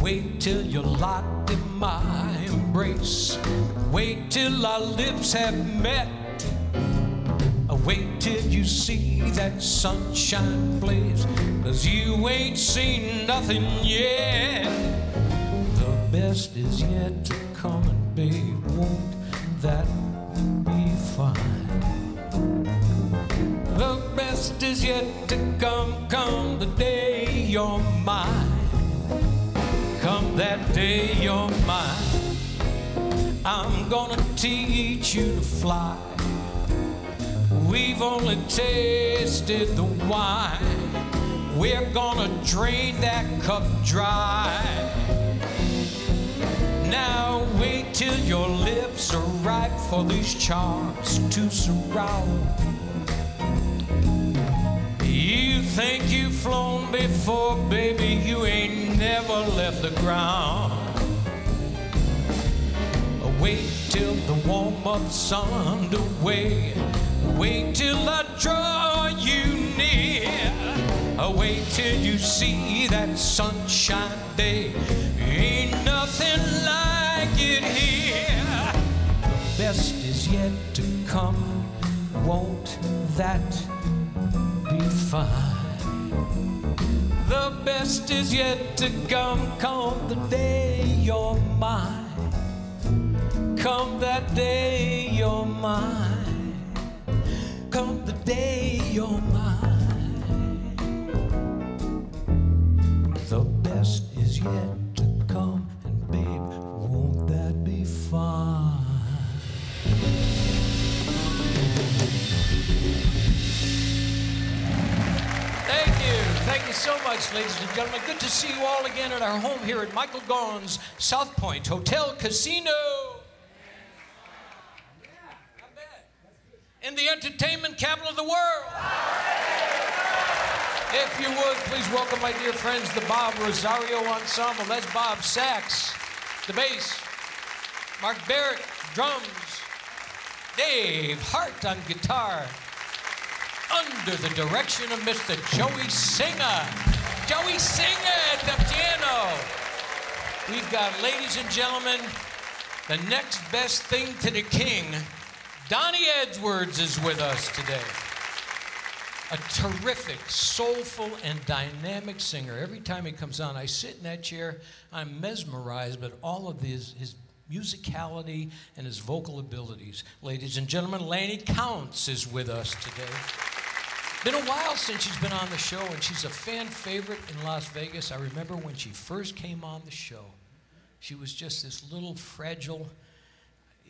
Wait till you're locked in my embrace. Wait till our lips have met. Wait till you see that sunshine blaze. Cause you ain't seen nothing yet. The best is yet to come, and babe, won't that be fine? Best is yet to come, come the day you're mine. Come that day you're mine. I'm gonna teach you to fly. We've only tasted the wine. We're gonna drain that cup dry. Now wait till your lips are ripe for these charms to surround. Think you've flown before, baby, you ain't never left the ground. Wait till the warm up's underway. Wait till I draw you near. Wait till you see that sunshine day. Ain't nothing like it here. The best is yet to come. Won't that be fine? The best is yet to come. Come the day you're mine. Come that day you're mine. Come the day you're mine. The best is yet to come, and babe, won't that be fine? Thank you so much, ladies and gentlemen. Good to see you all again at our home here at Michael Gaughan's South Point Hotel Casino. In the entertainment capital of the world. If you would, please welcome my dear friends, the Bob Rosario Ensemble. That's Bob Sachs, the bass, Mark Barrett, drums, Dave Hart on guitar, under the direction of Mr. Joey Singer. Joey Singer at the piano. We've got, ladies and gentlemen, the next best thing to the king. Donnie Edwards is with us today. A terrific, soulful, and dynamic singer. Every time he comes on, I sit in that chair, I'm mesmerized by all of his, his musicality and his vocal abilities. Ladies and gentlemen, Lannie Counts is with us today. Been a while since she's been on the show, and she's a fan favorite in Las Vegas. I remember when she first came on the show. She was just this little fragile,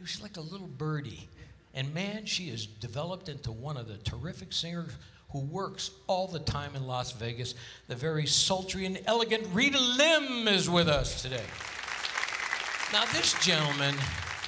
was like a little birdie. And man, she has developed into one of the terrific singers who works all the time in Las Vegas. The very sultry and elegant Rita Lim is with us today. Now, this gentleman,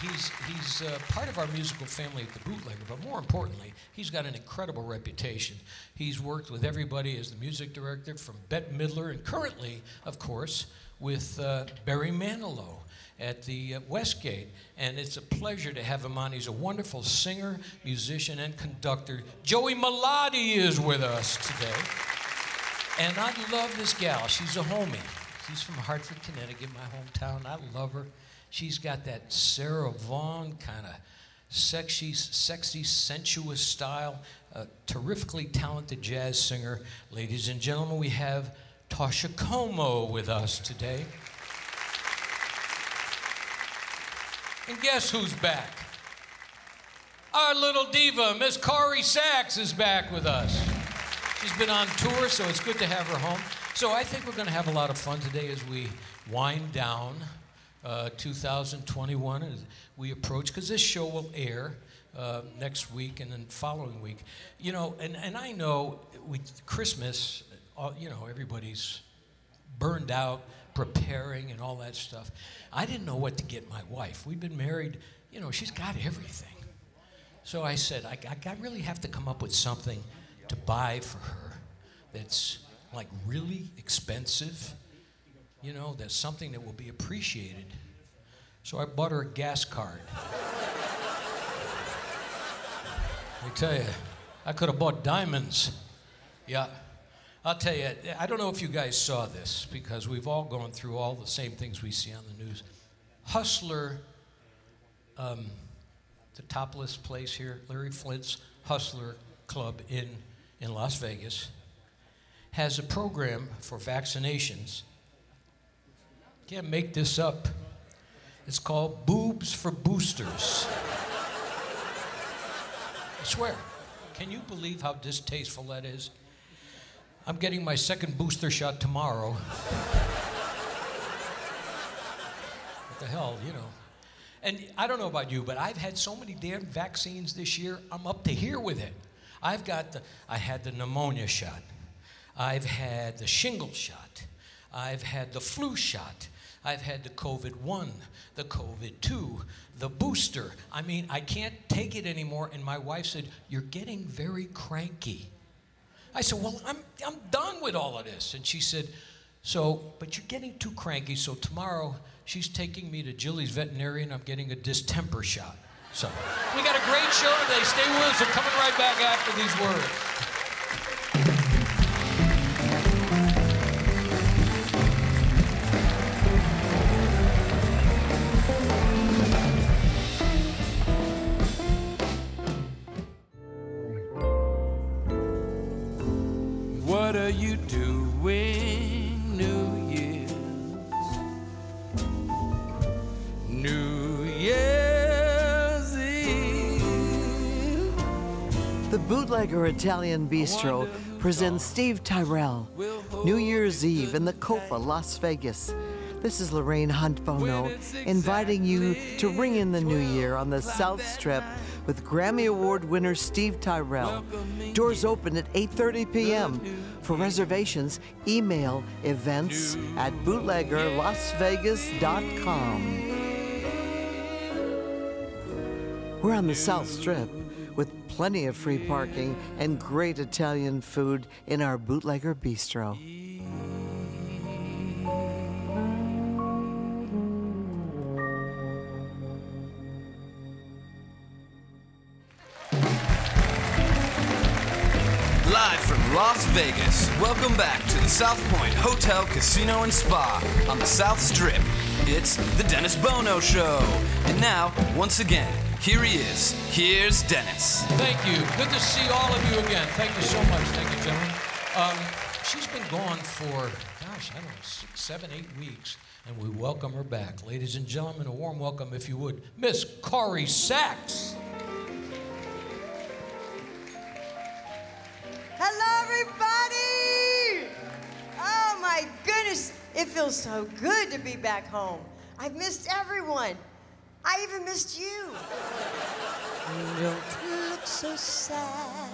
he's, he's uh, part of our musical family at the Bootlegger, but more importantly, he's got an incredible reputation. He's worked with everybody as the music director from Bette Midler, and currently, of course, with uh, Barry Manilow. at the uh, Westgate. And it's a pleasure to have him on. He's a wonderful singer, musician, and conductor. Joey Melotti is with us today. And I love this gal. She's a homie. She's from Hartford, Connecticut, my hometown. I love her. She's got that Sarah Vaughan kind of sexy, sexy, sensuous style. A terrifically talented jazz singer. Ladies and gentlemen, we have Toscha Comeaux with us today. And guess who's back? Our little diva, Miss Corrie Sachs, is back with us. She's been on tour, so it's good to have her home. So I think we're going to have a lot of fun today as we wind down uh, 2021 as we approach, because this show will air uh, next week and then following week. You know, and, and I know with Christmas, uh, you know, everybody's burned out, preparing, and all that stuff. I didn't know what to get my wife. We've been married, you know, she's got everything. So I said, I, I really have to come up with something to buy for her that's like really expensive, you know, that's something that will be appreciated. So I bought her a gas card. I tell you, I could have bought diamonds. Yeah. I'll tell you, I don't know if you guys saw this because we've all gone through all the same things we see on the news. Hustler, um, the topless place here, Larry Flynt's Hustler Club in, in Las Vegas, has a program for vaccinations. Can't make this up. It's called Boobs for Boosters. I swear. Can you believe how distasteful that is? I'm getting my second booster shot tomorrow. what the hell, you know? And I don't know about you, but I've had so many damn vaccines this year, I'm up to here with it. I've got the, I had the pneumonia shot. I've had the shingle shot. I've had the flu shot. I've had the COVID 1, the COVID 2, the booster. I mean, I can't take it anymore. And my wife said, You're getting very cranky. I said, Well, I'm, I'm done with all of this. And she said, So, but you're getting too cranky. So tomorrow, she's taking me to Jilly's veterinarian. I'm getting a distemper shot. So, we got a great show today. Stay with us. We're coming right back after these words. Bootlegger Italian Bistro presents Steve Tyrell, New Year's Eve in the Copa, Las Vegas. This is Lorraine Hunt Bono inviting you to ring in the new year on the South Strip with Grammy Award winner Steve Tyrell. Doors open at 8:30 p.m. For reservations, email events at bootleggerlasvegas.com. We're on the South Strip with plenty of free parking and great Italian food in our bootlegger bistro. Live from Las Vegas, welcome back to the South Point Hotel, Casino, and Spa on the South Strip. It's the Dennis Bono Show. And now, once again, here he is. Here's Dennis. Thank you. Good to see all of you again. Thank you so much. Thank you, gentlemen. Um, she's been gone for, gosh, I don't know, six, seven, eight weeks, and we welcome her back. Ladies and gentlemen, a warm welcome, if you would, Miss Corrie Sachs. Hello, everybody! Oh my goodness, it feels so good to be back home. I've missed everyone. I even missed you. Don't look so sad.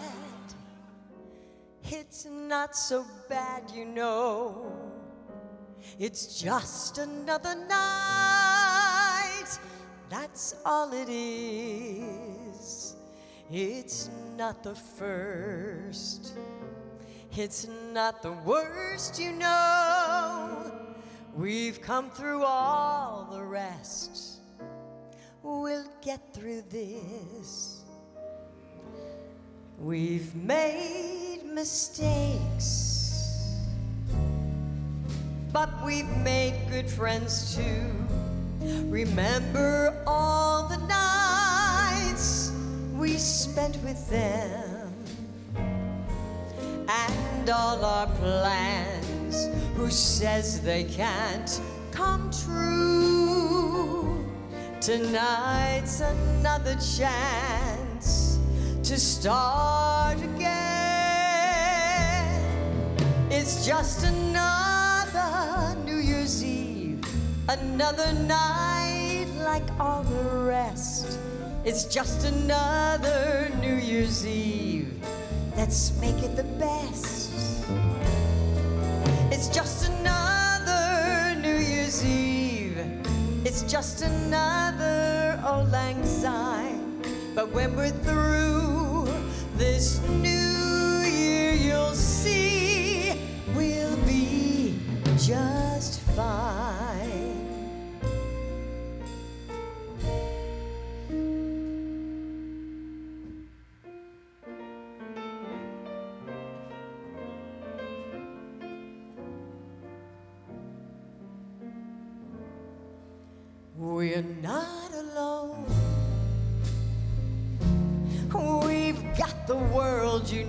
It's not so bad, you know. It's just another night. That's all it is. It's not the first. It's not the worst, you know. We've come through all the rest. We'll get through this. We've made mistakes, but we've made good friends too. Remember all the nights we spent with them and all our plans. Who says they can't come true? Tonight's another chance to start again. It's just another New Year's Eve, another night like all the rest. It's just another New Year's Eve. Let's make it the best. It's just another New Year's Eve. It's just another auld lang syne. But when we're through this new year, you'll see we'll be just fine.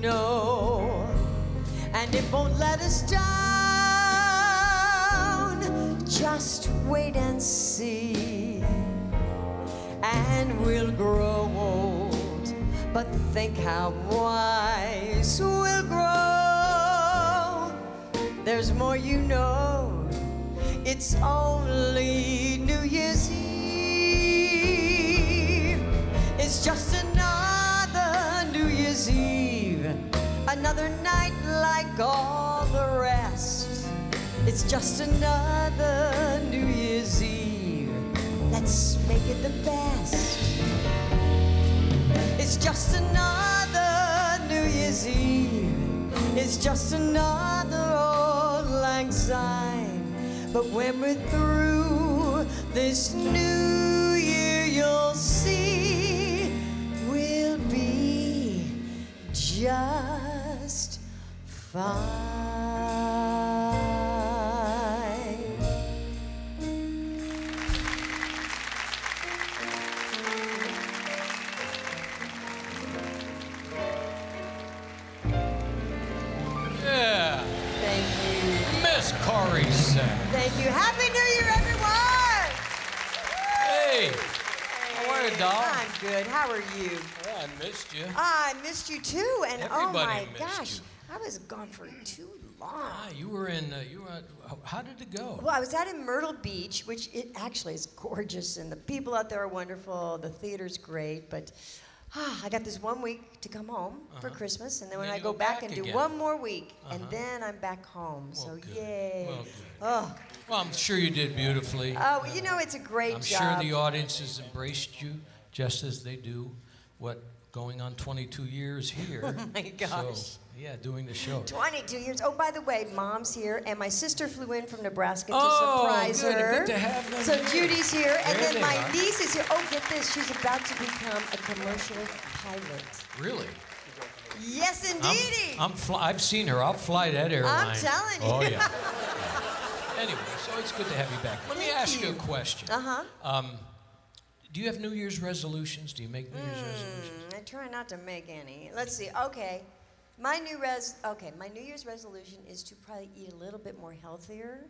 Know, and it won't let us down. Just wait and see, and we'll grow old. But think how wise we'll grow. There's more you know. It's only New Year's Eve. It's just Another night like all the rest. It's just another New Year's Eve. Let's make it the best. It's just another New Year's Eve. It's just another auld lang syne. But when we're through this new just fine. Yeah. Thank you. Miss Corrie. Thank you. Happy New Year, everyone! Hey. How are you, doll? I'm good. How are you? Missed you. Ah, I missed you too. And oh my gosh, you. I was gone for too long. Ah, you were in. Uh, you were. At, how- did it go? Well, I was out in Myrtle Beach, which it actually is gorgeous, and the people out there are wonderful. The theater's great, but ah, I got this one week to come home for Christmas, and then when Uh-huh. I go go back, back and do again. one more week, and Uh-huh. then I'm back home. Well, so good. yay! Well, good. Oh, Well, I'm sure you did beautifully. oh, you know it's a great I'm job. sure the audience has embraced you just as they do what going on 22 years here. Oh my gosh. So, yeah, doing the show. 22 years. Oh, by the way, mom's here, and my sister flew in from Nebraska to Oh, surprise good. her. Good to have them So here. Judy's here, and then my are. niece is here. Oh, get this. She's about to become a commercial pilot. Really? Yes, I'm. I'm fly, I've seen her. I'll fly that airline. I'm telling you. Oh, yeah. anyway, so it's good to have you back. Let me ask you. you. a question. uh-huh. Um, do you have New Year's resolutions? Do you make New Year's resolutions? Mm, I try not to make any. Let's see. Okay. My new res okay, my New Year's resolution is to probably eat a little bit more healthier.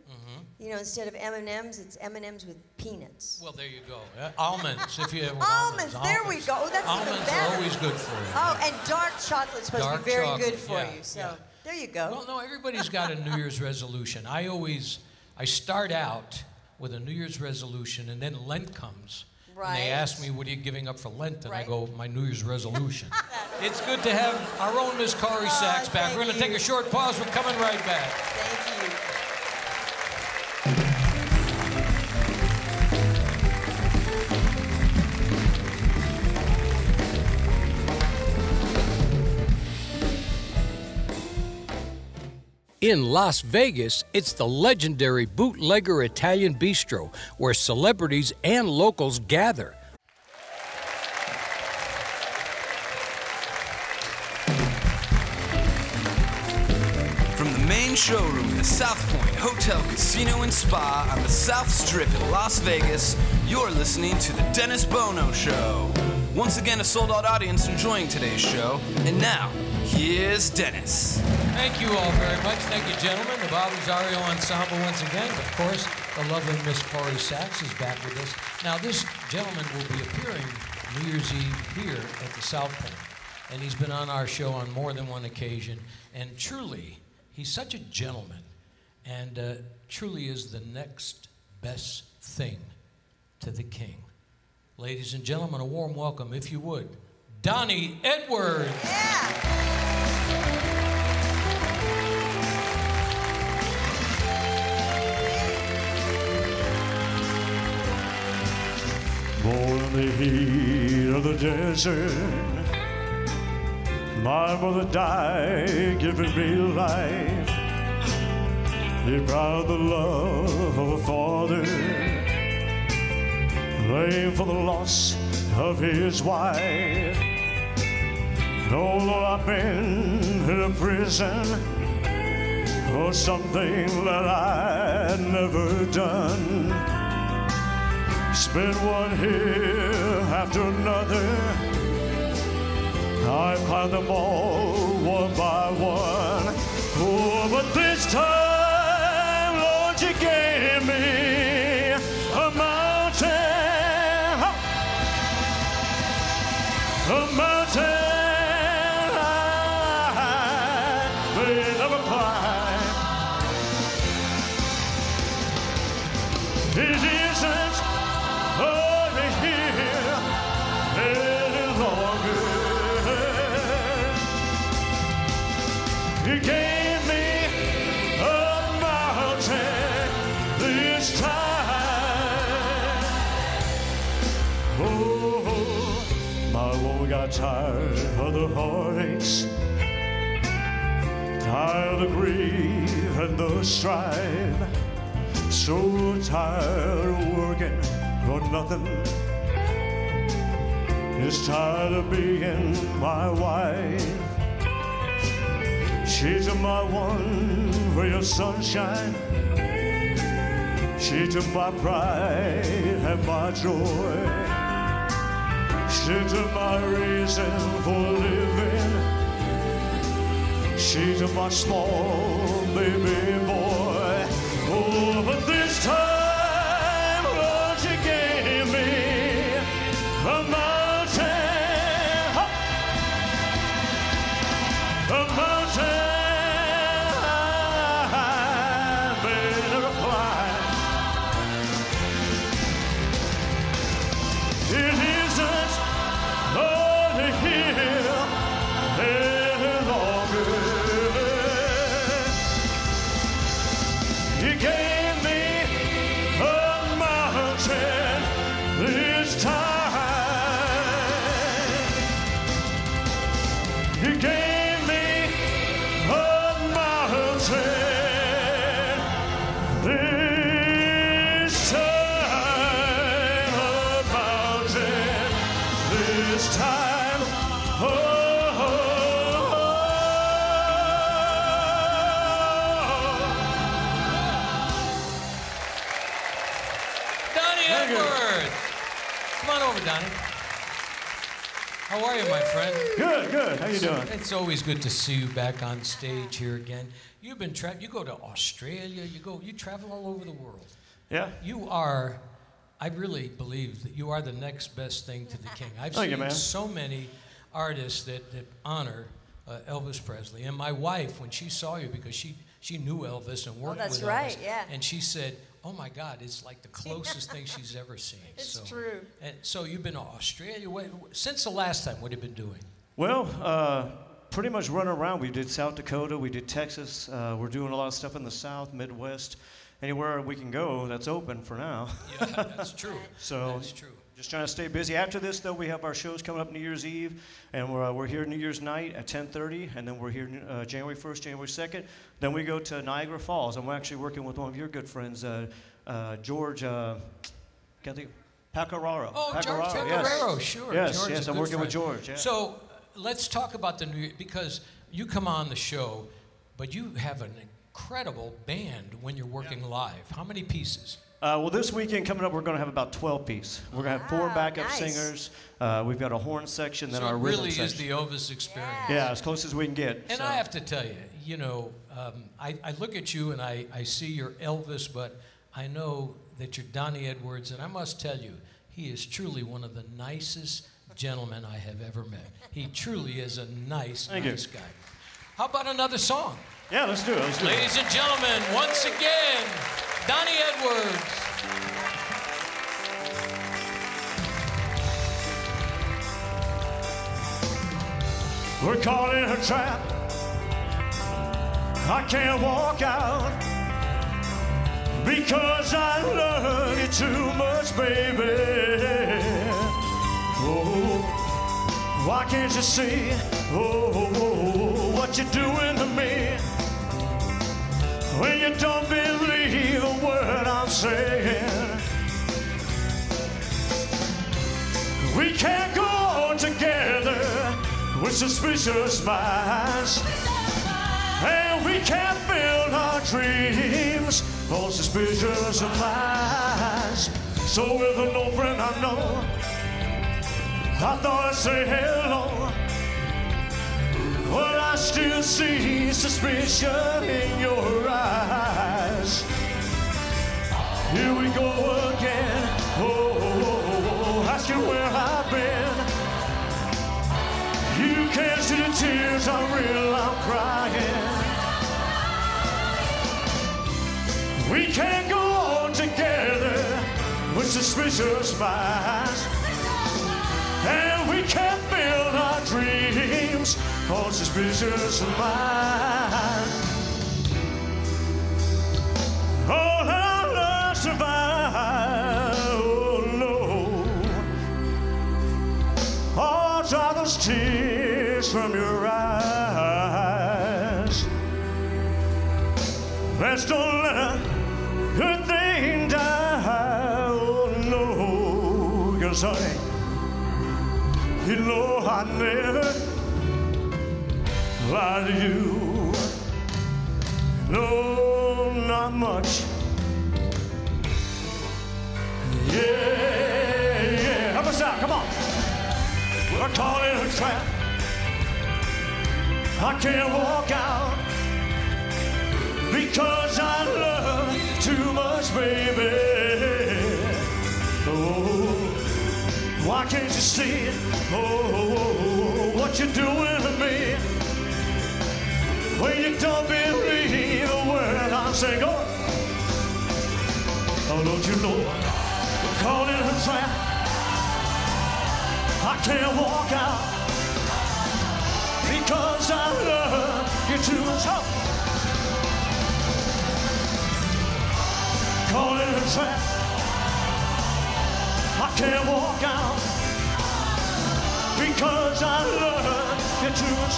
You know, instead of M&Ms, it's M&Ms with peanuts. Well, there you go. Uh, almonds, if you have Almonds, there we go. Oh, that's even almonds better. are always good for you. Oh, and dark chocolate's supposed Dark to be very chocolate, good for yeah, you. So yeah. there you go. Well, no, everybody's got a New Year's resolution. I always, I start out with a New Year's resolution, and then Lent comes. And they Right. ask me, what are you giving up for Lent? And I go, my New Year's resolution. it's good to have our own Miss Corrie Sachs oh, back. We're going to take a short pause. We're coming right back. In Las Vegas, it's the legendary Bootlegger Italian Bistro, where celebrities and locals gather. From the main showroom at the South Point Hotel, Casino, and Spa on the South Strip in Las Vegas, you're listening to The Dennis Bono Show. Once again, a sold out audience enjoying today's show. And now, here's Dennis. Thank you all very much. Thank you, gentlemen. The Bob Rosario Ensemble once again. Of course, the lovely Miss Corrie Sachs is back with us. Now, this gentleman will be appearing New Year's Eve here at the South Point. And he's been on our show on more than one occasion. And truly, he's such a gentleman. And uh, truly is the next best thing to the king. Ladies and gentlemen, a warm welcome, if you would, Donnie Edwards. Born in the heat of the desert, my mother died, giving me life. Deprived the love of a father, blame for the loss of his wife. Although I've been in a prison for something that I'd never done. Spent one here after another. I climbed them all one by one. Oh, but this time, Lord, you gave me heartaches, tired of grief and the strife. So tired of working for nothing. Is tired of being my wife. She's my one ray of sunshine. She took my pride and my joy. She took my reason for living. She's my small baby boy. You doing? It's always good to see you back on stage here again. You've been tra- you go to Australia, you go you travel all over the world. Yeah. You are I really believe that you are the next best thing to the king. I've Thank seen you, so many artists that, that honor uh, Elvis Presley. And my wife, when she saw you, because she, she knew Elvis and worked Oh, that's with Elvis, right, yeah. and she said, "Oh my God, it's like the closest thing she's ever seen." It's so, true. And so you've been to Australia. What, since the last time, what have you been doing? Well, uh, pretty much running around. We did South Dakota, we did Texas. Uh, we're doing a lot of stuff in the South, Midwest. Anywhere we can go that's open for now. Yeah, that's true. So that's true. Just trying to stay busy. After this, though, we have our shows coming up New Year's Eve, and we're, uh, we're here New Year's night at 10:30, and then we're here uh, January 1st, January 2nd. Then we go to Niagara Falls, and we're actually working with one of your good friends, uh, uh, George. Uh, can't think. Pacararo. Oh, George Pacararo, yes. Sure. Yes, George yes, I'm working with. George. Yeah. So uh, let's talk about the new because you come on the show, but you have an incredible band when you're working live. How many pieces? Uh, well, this weekend coming up, we're going to have about 12 piece. We're going to have four backup nice. singers. Uh, we've got a horn section, then so our it rhythm really is the Elvis experience. yeah, as close as we can get. And so. I have to tell you, you know, um, I, I look at you and I, I see your Elvis, but I know that you're Donnie Edwards, and I must tell you, he is truly one of the nicest gentlemen I have ever met. He truly is a nice, Thank you. nice guy. How about another song? Yeah, let's do it. Let's do it. Ladies and gentlemen, once again, Donnie Edwards. We're caught in a trap. I can't walk out because I love you too much, baby. Oh, why can't you see oh, oh, oh, oh, what you're doing to me when you don't believe a word I'm saying? We can't go on together with suspicious minds. And we can't build our dreams on suspicious minds. So with an friend I know, I thought I'd say hello. But I still see suspicion in your eyes. Here we go again. Oh, oh, oh, asking where I've been. You can't see the tears I'm real, I'm crying. We can't go on together with suspicious minds. And we can't build our dreams on suspicious minds. All our love survive, oh no. All dry those tears from your eyes. Let's don't let a good thing die, oh no. Cause honey, you know I never lie to you. No, not much. Yeah, yeah. Help us out, come on. We're caught in a trap. I can't walk out because I love too much, baby. Oh, why can't you see it? Oh, what you're doing to me? When you don't believe a word I'm saying, oh, oh don't you know? We're caught in a trap. I can't walk out because I love you too much. Oh. Caught in a trap. I can't walk out because I love you too much.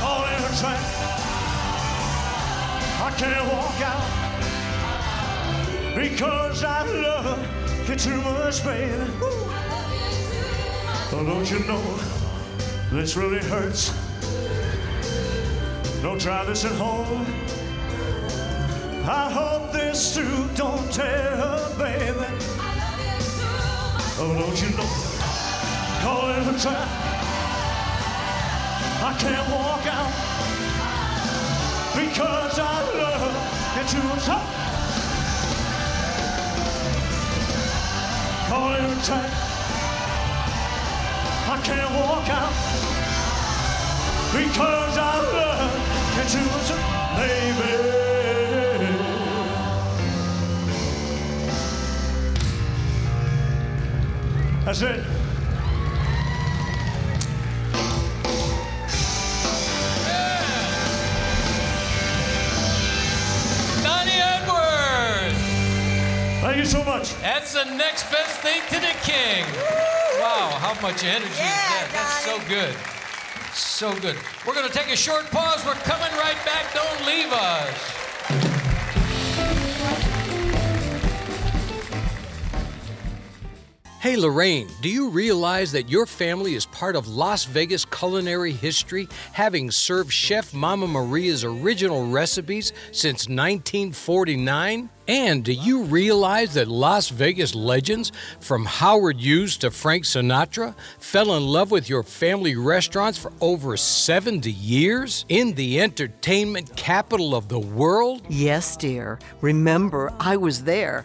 Caught in a trap. I can't walk out because I love you too much, baby. Oh, don't you know this really hurts? Don't try this at home. I hope this too don't tear, her, baby. Oh, don't you know? Call it a trap. I can't walk out because I love you too much. Call it a trap. I can't walk out because I love you too baby. That's it. Donnie Edwards. Thank you so much. That's the next best thing to the king. Wow, how much energy is Yeah, that? That's so good. So good. We're going to take a short pause. We're coming right back. Don't leave us. Hey Lorraine, do you realize that your family is part of Las Vegas culinary history, having served Chef Mama Maria's original recipes since 1949? And do you realize that Las Vegas legends, from Howard Hughes to Frank Sinatra, fell in love with your family restaurants for over 70 years? In the entertainment capital of the world? Yes, dear. Remember, I was there.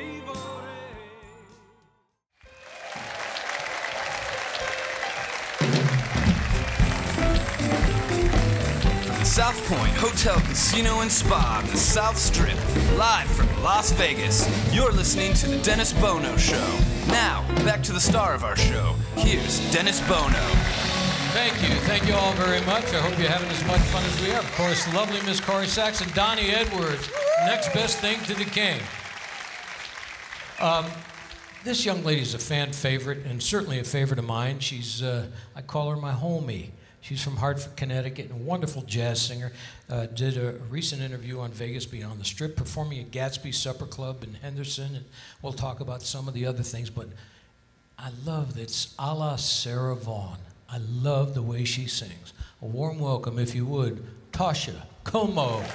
South Point Hotel, Casino, and Spa on the South Strip, live from Las Vegas, you're listening to The Dennis Bono Show. Now, back to the star of our show. Here's Dennis Bono. Thank you. Thank you all very much. I hope you're having as much fun as we are. Of course, lovely Miss Corrie Sachs and Donnie Edwards. Next best thing to the king. Um, this young lady is a fan favorite and certainly a favorite of mine. She's, uh, I call her my homie. She's from Hartford, Connecticut, and a wonderful jazz singer. Uh, did a recent interview on Vegas Beyond the Strip, performing at Gatsby Supper Club in Henderson, and we'll talk about some of the other things. But I love that it's a la Sarah Vaughan. I love the way she sings. A warm welcome, if you would, Toscha Comeaux.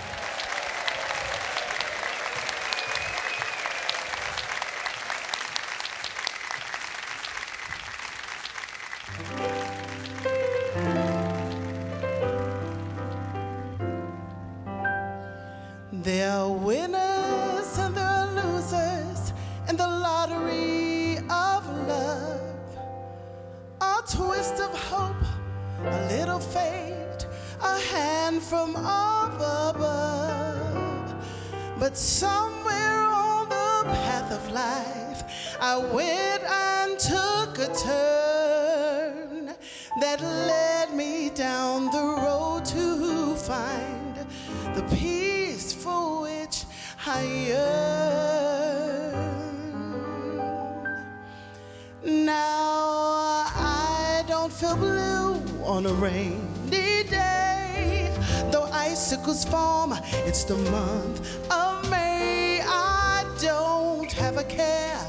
Form. It's the month of May. I don't have a care,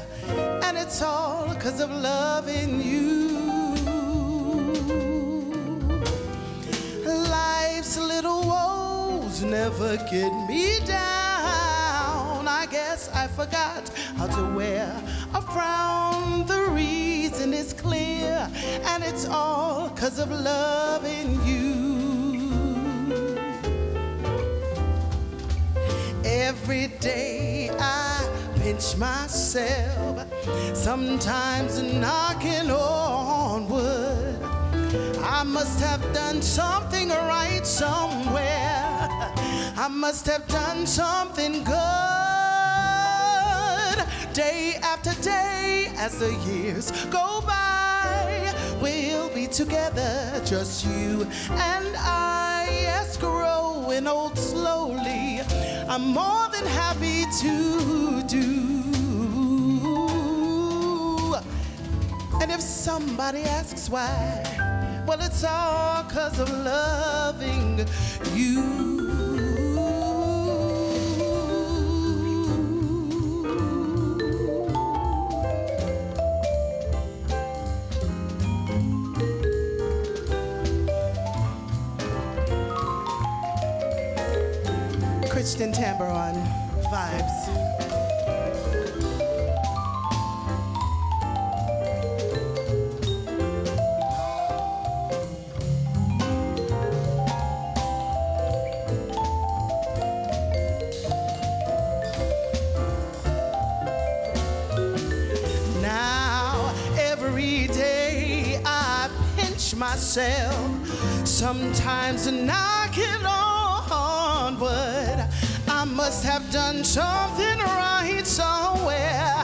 and it's all because of loving you. Life's little woes never get me down. I guess I forgot how to wear a frown. The reason is clear, and it's all because of loving you. Every day I pinch myself, sometimes knocking on wood. I must have done something right somewhere. I must have done something good. Day after day, as the years go by, we'll be together, just you and I. Yes, growing old slowly. I'm more than happy to do. And if somebody asks why, well, it's all because of loving you. Christian Tambourine vibes. Now, every day I pinch myself, must have done something right somewhere.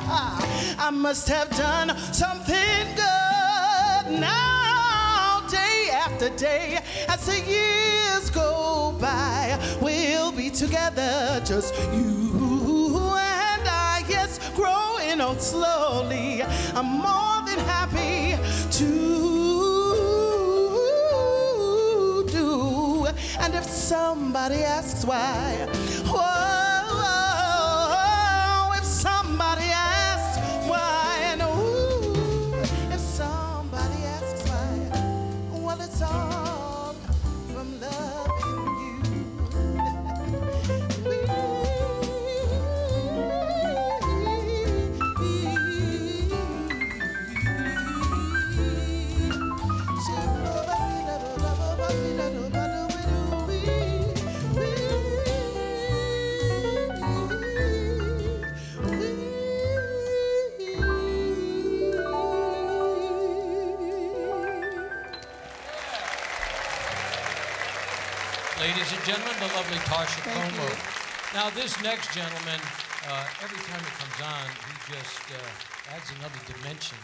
I must have done something good. Now, day after day, as the years go by, we'll be together, just you and I. Yes, growing on slowly. I'm more than happy to do. And if somebody asks why, and gentlemen, the lovely Toscha Comeaux. Now, this next gentleman, uh, every time he comes on, he just uh, adds another dimension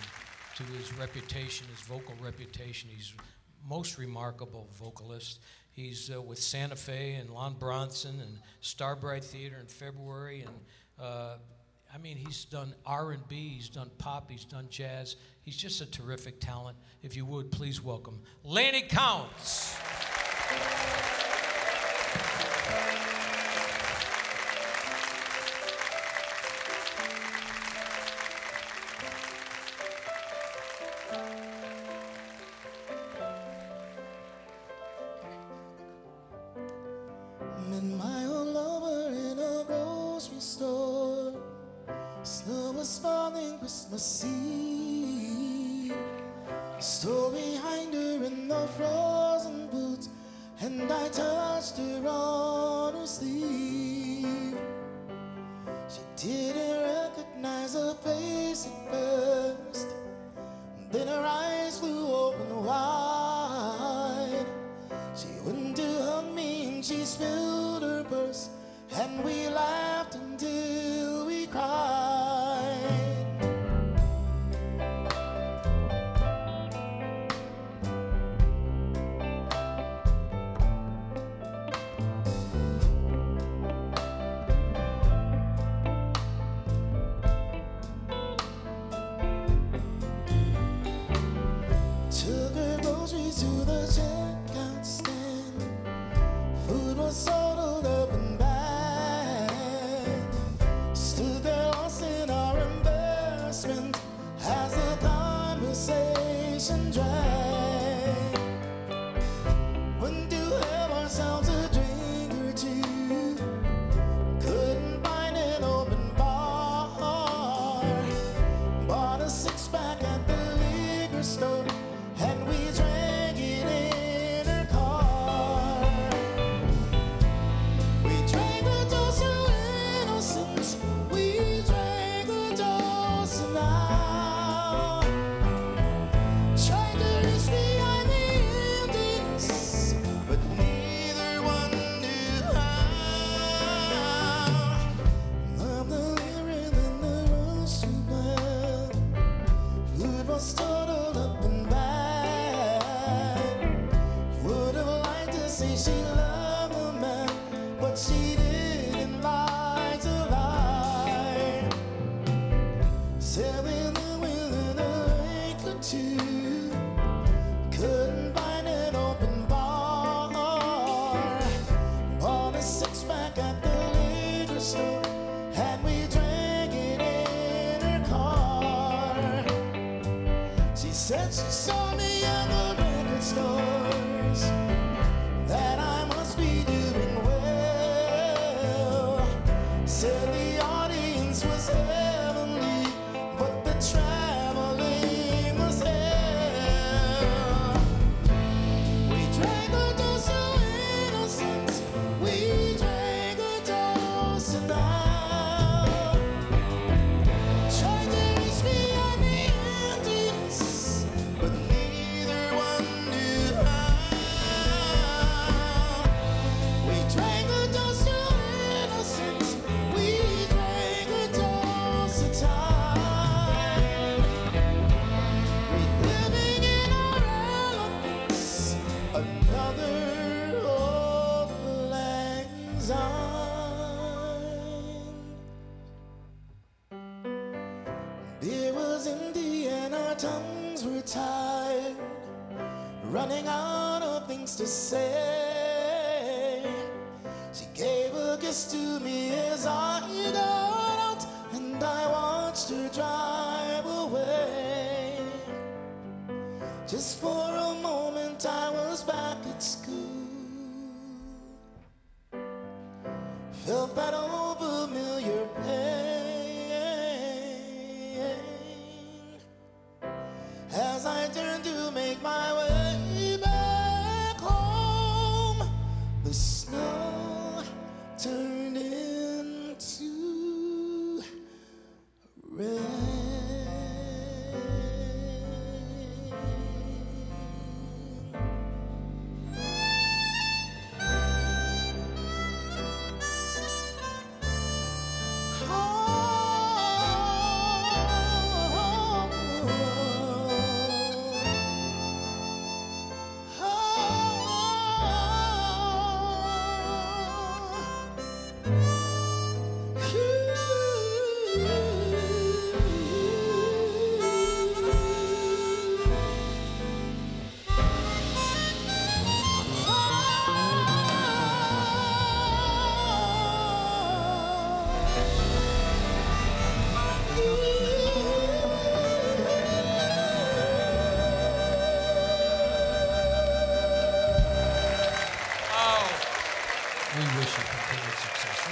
to his reputation, his vocal reputation. He's most remarkable vocalist. He's uh, with Santa Fe and Lon Bronson and Starbright Theater in February, and uh, I mean, he's done R&B, he's done pop, he's done jazz. He's just a terrific talent. If you would, please welcome Lannie Counts.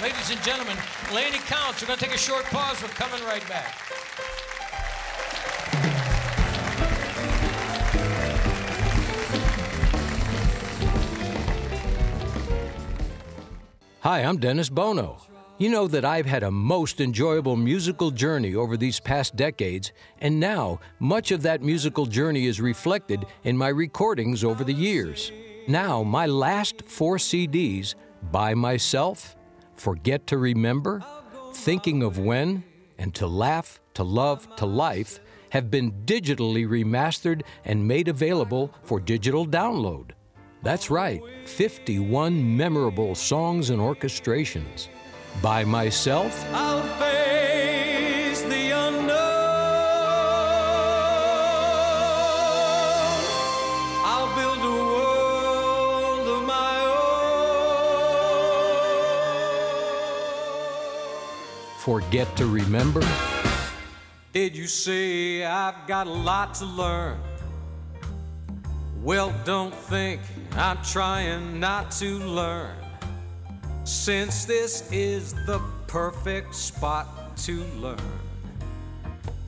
Ladies and gentlemen, Lannie Counts. We're going to take a short pause. We're coming right back. Hi, I'm Dennis Bono. You know that I've had a most enjoyable musical journey over these past decades, and now much of that musical journey is reflected in my recordings over the years. Now, my last four CDs, By Myself, Forget to Remember, Thinking of When, and To Laugh, To Love, To Life, have been digitally remastered and made available for digital download. That's right, 51 memorable songs and orchestrations. By myself, Forget to Remember, Did you say I've got a lot to learn? Well, don't think I'm trying not to learn. Since this is the perfect spot to learn,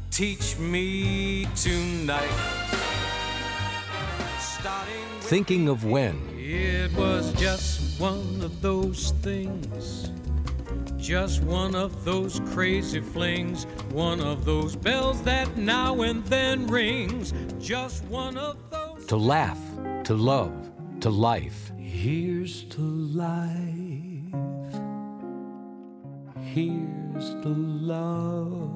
teach me tonight. Thinking of When. it was just one of those things. Just one of those crazy flings. One of those bells that now and then rings. Just one of those. To laugh, to love, to life. Here's to life. Here's to love.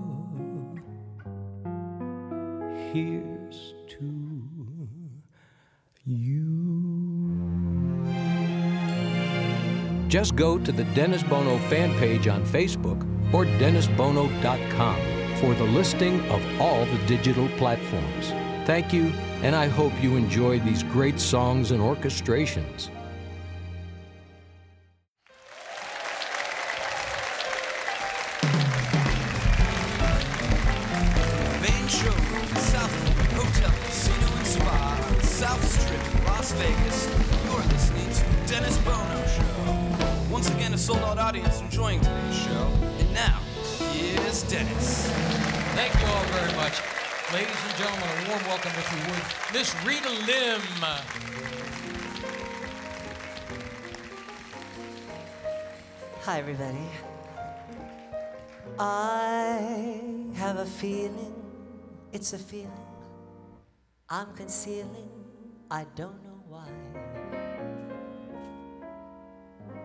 Here's to you. Just go to the Dennis Bono fan page on Facebook or DennisBono.com for the listing of all the digital platforms. Thank you, and I hope you enjoy these great songs and orchestrations. It's a feeling I'm concealing, I don't know why.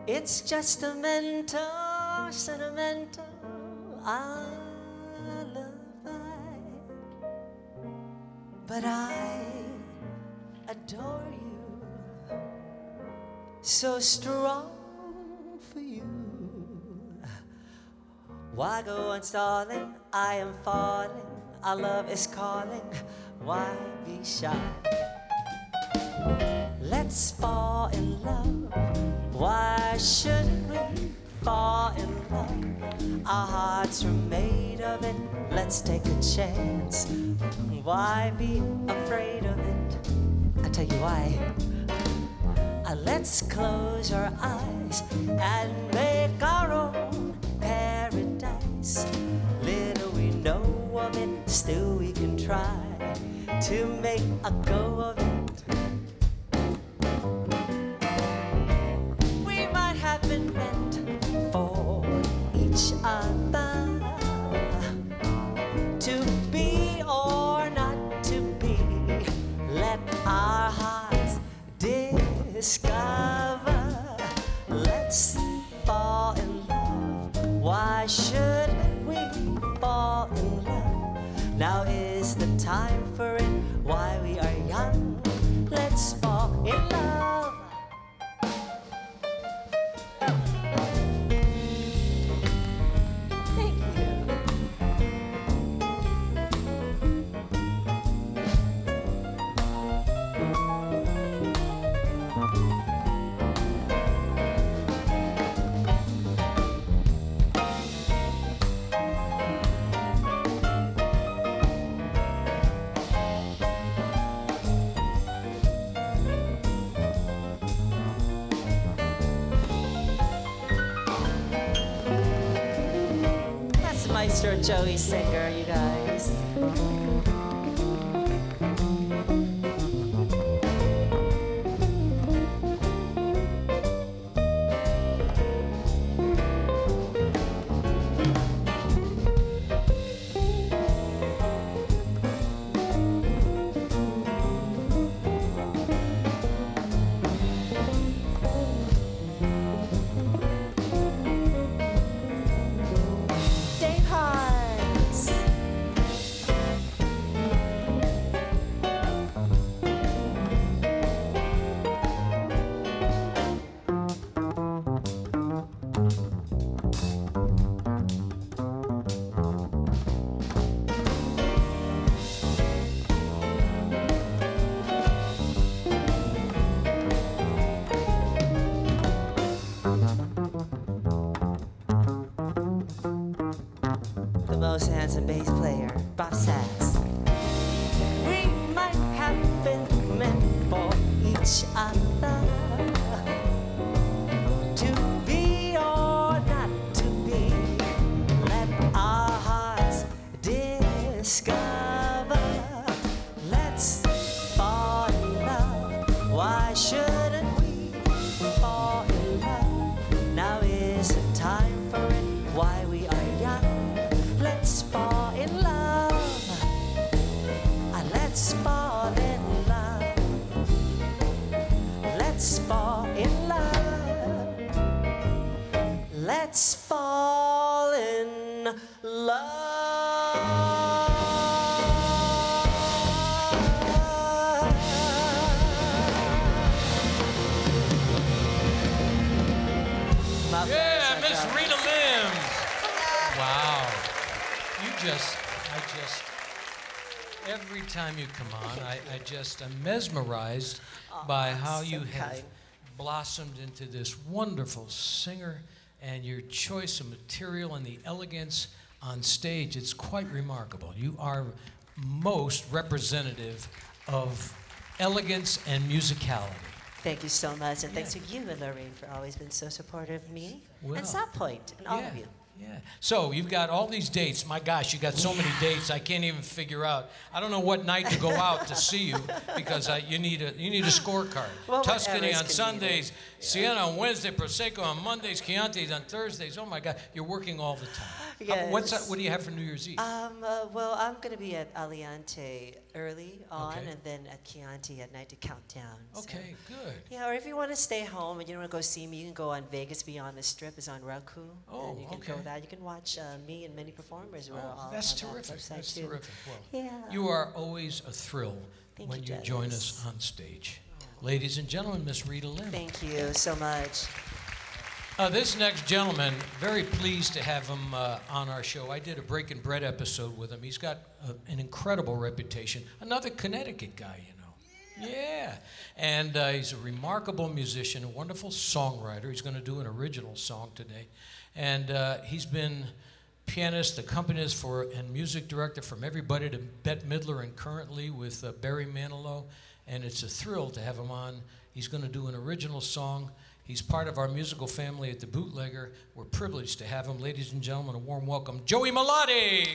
It's just a mental, sentimental, I love I. But I adore you, so strong for you. Why go on stalling? I am falling. Our love is calling. Why be shy? Let's fall in love. Why shouldn't we fall in love? Our hearts are made of it. Let's take a chance. Why be afraid of it? I tell you why. Uh, let's close our eyes and make our own paradise. Try to make a go of it. We might have been meant for each other to be or not to be. Let our hearts discover. Let's fall in love. Why shouldn't we fall in love? Now time for it. Why we are Joey Singer, you guys. Wow. You just, I just, every time you come on, I, I just am mesmerized by how you have kind. blossomed into this wonderful singer and your choice of material and the elegance on stage. It's quite remarkable. You are most representative of elegance and musicality. Thank you so much, and thanks to you and Lorraine for always been so supportive of me Well, and South Point and all of you. Yeah. So you've got all these dates. My gosh, you got so many dates. I can't even figure out. I don't know what night to go out to see you because I, you need a you need a scorecard. Well, Tuscany on Sundays, convenient. Sienna on Wednesday, Prosecco on Mondays, Chianti's on Thursdays. Oh my God, you're working all the time. How- what's what do you have for New Year's Eve? Um, uh, well, I'm going to be at Aliante early on, Okay. and then at Chianti at night to count down. so- okay, good. Yeah, or if you want to stay home and you don't want to go see me, you can go on Vegas Beyond the Strip. is on Roku. Oh, and you can go that. You can watch uh, me and many performers. Oh, that's that terrific. website That's too. terrific. Well, Yeah. you are always a thrill Thank when you, you join us on stage. Ladies and gentlemen, Miss Rita Lim. Thank you so much. Uh, this next gentleman, very pleased to have him uh, on our show. I did a Breaking Bread episode with him. He's got uh, an incredible reputation. Another Connecticut guy, you know. Yeah. And uh, he's a remarkable musician, a wonderful songwriter. He's going to do an original song today. And uh, he's been pianist, accompanist for, and music director from everybody to Bette Midler and currently with uh, Barry Manilow. And it's a thrill to have him on. He's going to do an original song. He's part of our musical family at the Bootlegger. We're privileged to have him. Ladies and gentlemen, a warm welcome, Joey Melotti.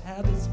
Habits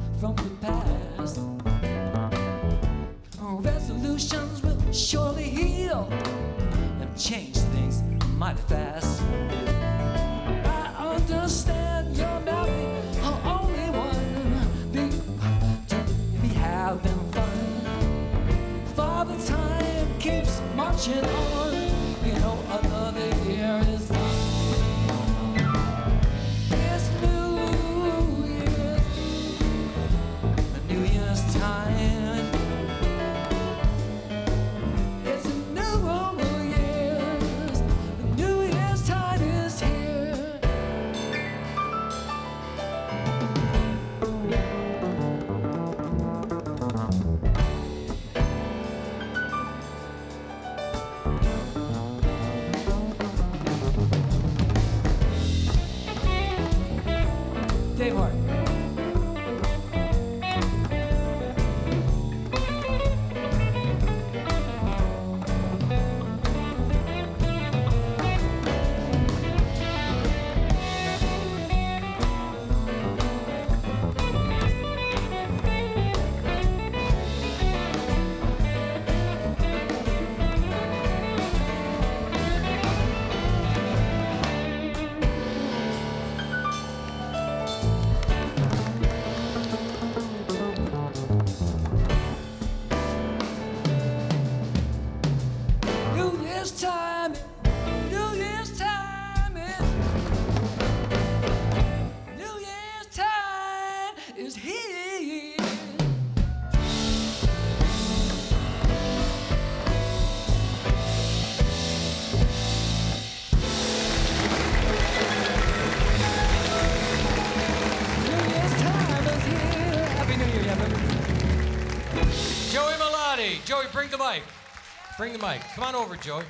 Bring the mic. Come on over, Joey.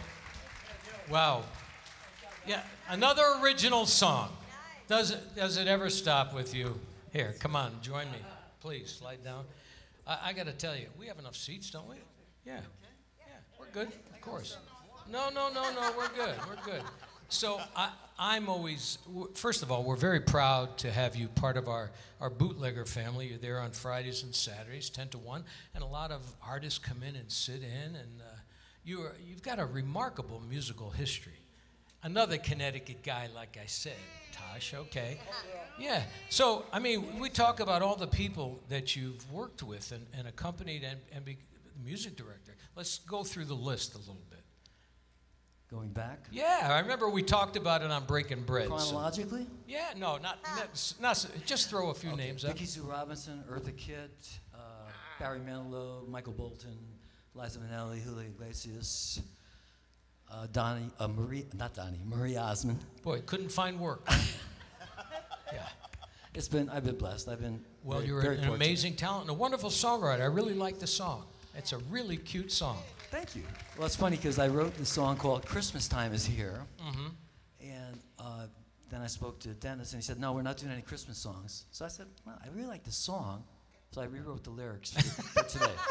Wow. Yeah, another original song. Does it, does it ever stop with you? Here, come on, join me. Please, slide down. I, I got to tell you, we have enough seats, don't we? Yeah. Yeah, we're good, of course. No, no, no, no, we're good. We're good. So I, I'm always, first of all, we're very proud to have you part of our, our bootlegger family. You're there on Fridays and Saturdays, 10 to 1, and a lot of artists come in and sit in, and uh, you are, you've got a remarkable musical history. Another Connecticut guy, like I said, Tosh, okay. Yeah, so, I mean, we talk about all the people that you've worked with and, and accompanied and, and be music director. Let's go through the list a little bit. Going back Yeah, I remember we talked about it on Breaking Bread. so- chronologically. yeah, no, not, not, not just throw a few names up. Vicki Sue Robinson, Eartha Kitt, uh, Barry Manilow, Michael Bolton, Liza Minnelli, Julio Iglesias, uh, Donnie, uh, Marie, not Donnie, Marie Osmond. Boy, couldn't find work. yeah. It's been, I've been blessed. I've been Well, very, you're very an fortunate. amazing talent and a wonderful songwriter. I really like the song. It's a really cute song. Thank you. Well, it's funny because I wrote the song called "Christmas Time Is Here," Mm-hmm. and uh, then I spoke to Dennis, and he said, "No, we're not doing any Christmas songs." So I said, well, "I really like the song," so I rewrote the lyrics for, for today.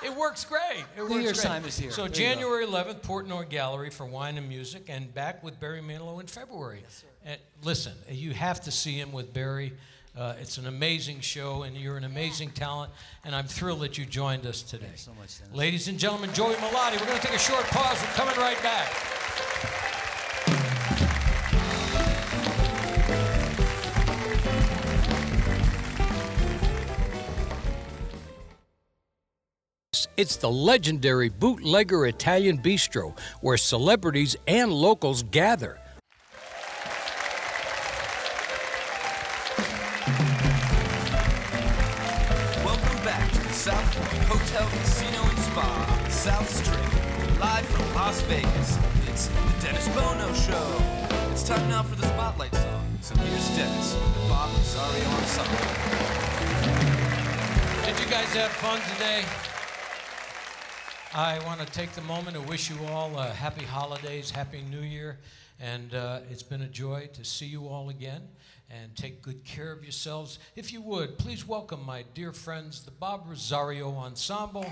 It works great. It New works Year's great. time is here. So There. January 11th, Portnoy Gallery for Wine and Music, and back with Barry Manilow in February. Yes, sir. listen, you have to see him with Barry. Uh, it's an amazing show, and you're an amazing talent, and I'm thrilled that you joined us today. Thank you so much, Dennis. Ladies and gentlemen, Joey Melotti. We're going to take a short pause. We're coming right back. It's the legendary Bootlegger Italian Bistro, where celebrities and locals gather. Welcome back to the South Point Hotel, Casino, and Spa South Strip. Live from Las Vegas, it's the Dennis Bono Show. It's time now for the Spotlight song. So here's Dennis with the Bob Rosario Ensemble. Did you guys have fun today? I want to take the moment to wish you all uh, happy holidays, happy new year, and uh, it's been a joy to see you all again. And take good care of yourselves. If you would, please welcome my dear friends, the Bob Rosario Ensemble,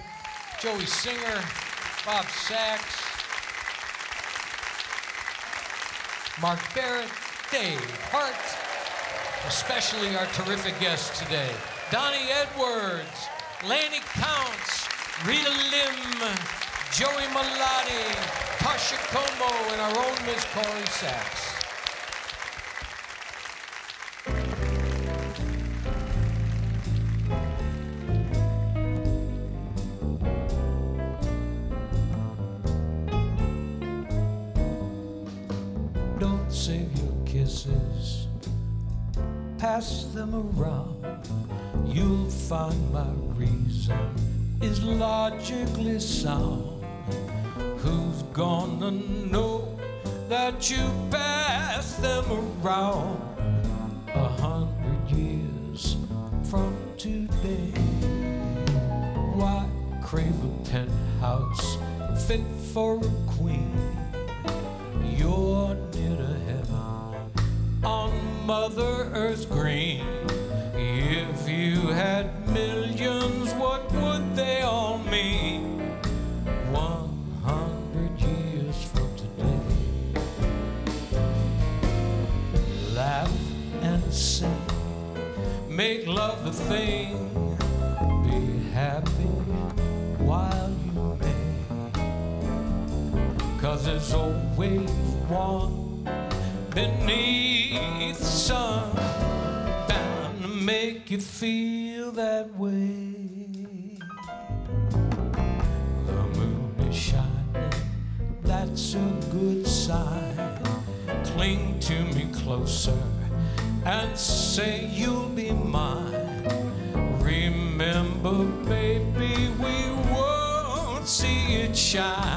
Joey Singer, Bob Sachs, Mark Barrett, Dave Hart, especially our terrific guests today Donnie Edwards, Lannie Counts, Rita Lim, Joey Melotti, Toscha Comeaux, and our own Miss Corrie Sachs. Don't save your kisses, pass them around. You'll find my reason is logically sound. Who's gonna know that you pass them around a hundred years from today? Why crave a penthouse fit for a queen? You're near to heaven on Mother Earth's green. If you had millions, thing, be happy while you may. Cause there's always one beneath the sun bound to make you feel that way. The moon is shining, that's a good sign. Cling to me closer and say you'll be mine. Remember, baby, we won't see it shine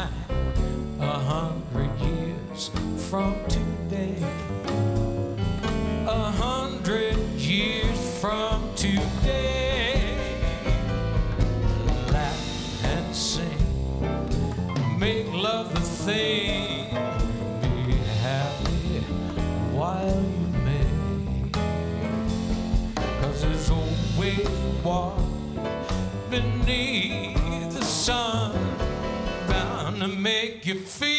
make you feel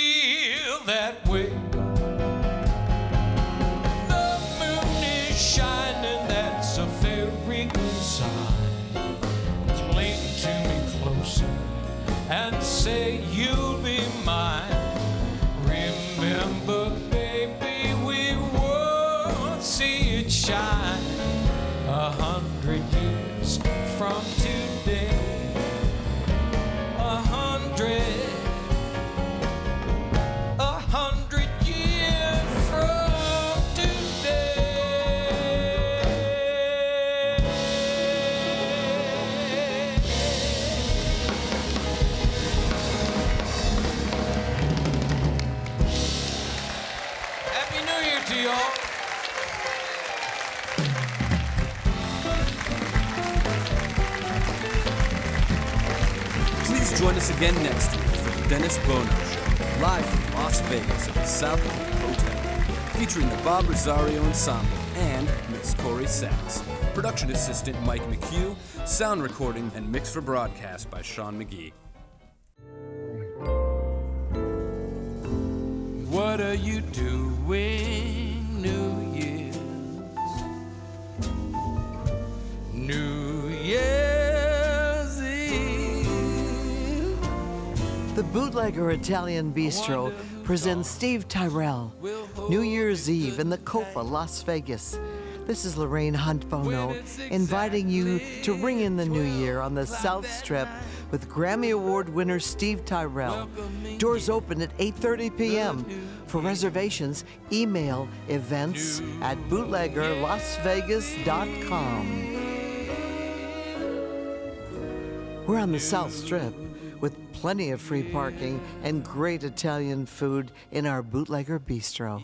again next week for the Dennis Bono Show, live from Las Vegas at the South Point Hotel, featuring the Bob Rosario Ensemble and Miss Corrie Sachs. Production assistant Mike McHugh, sound recording and mix for broadcast by Sean McGee. What are you doing, Bootlegger Italian Bistro presents Steve Tyrell, New Year's Eve in the Copa, Las Vegas. This is Lorraine Hunt Bono inviting you to ring in the new year on the South Strip with Grammy Award winner Steve Tyrell. Doors open at 8:30 p.m. For reservations, email events at bootleggerlasvegas.com. We're on the South Strip with plenty of free parking and great Italian food in our bootlegger bistro.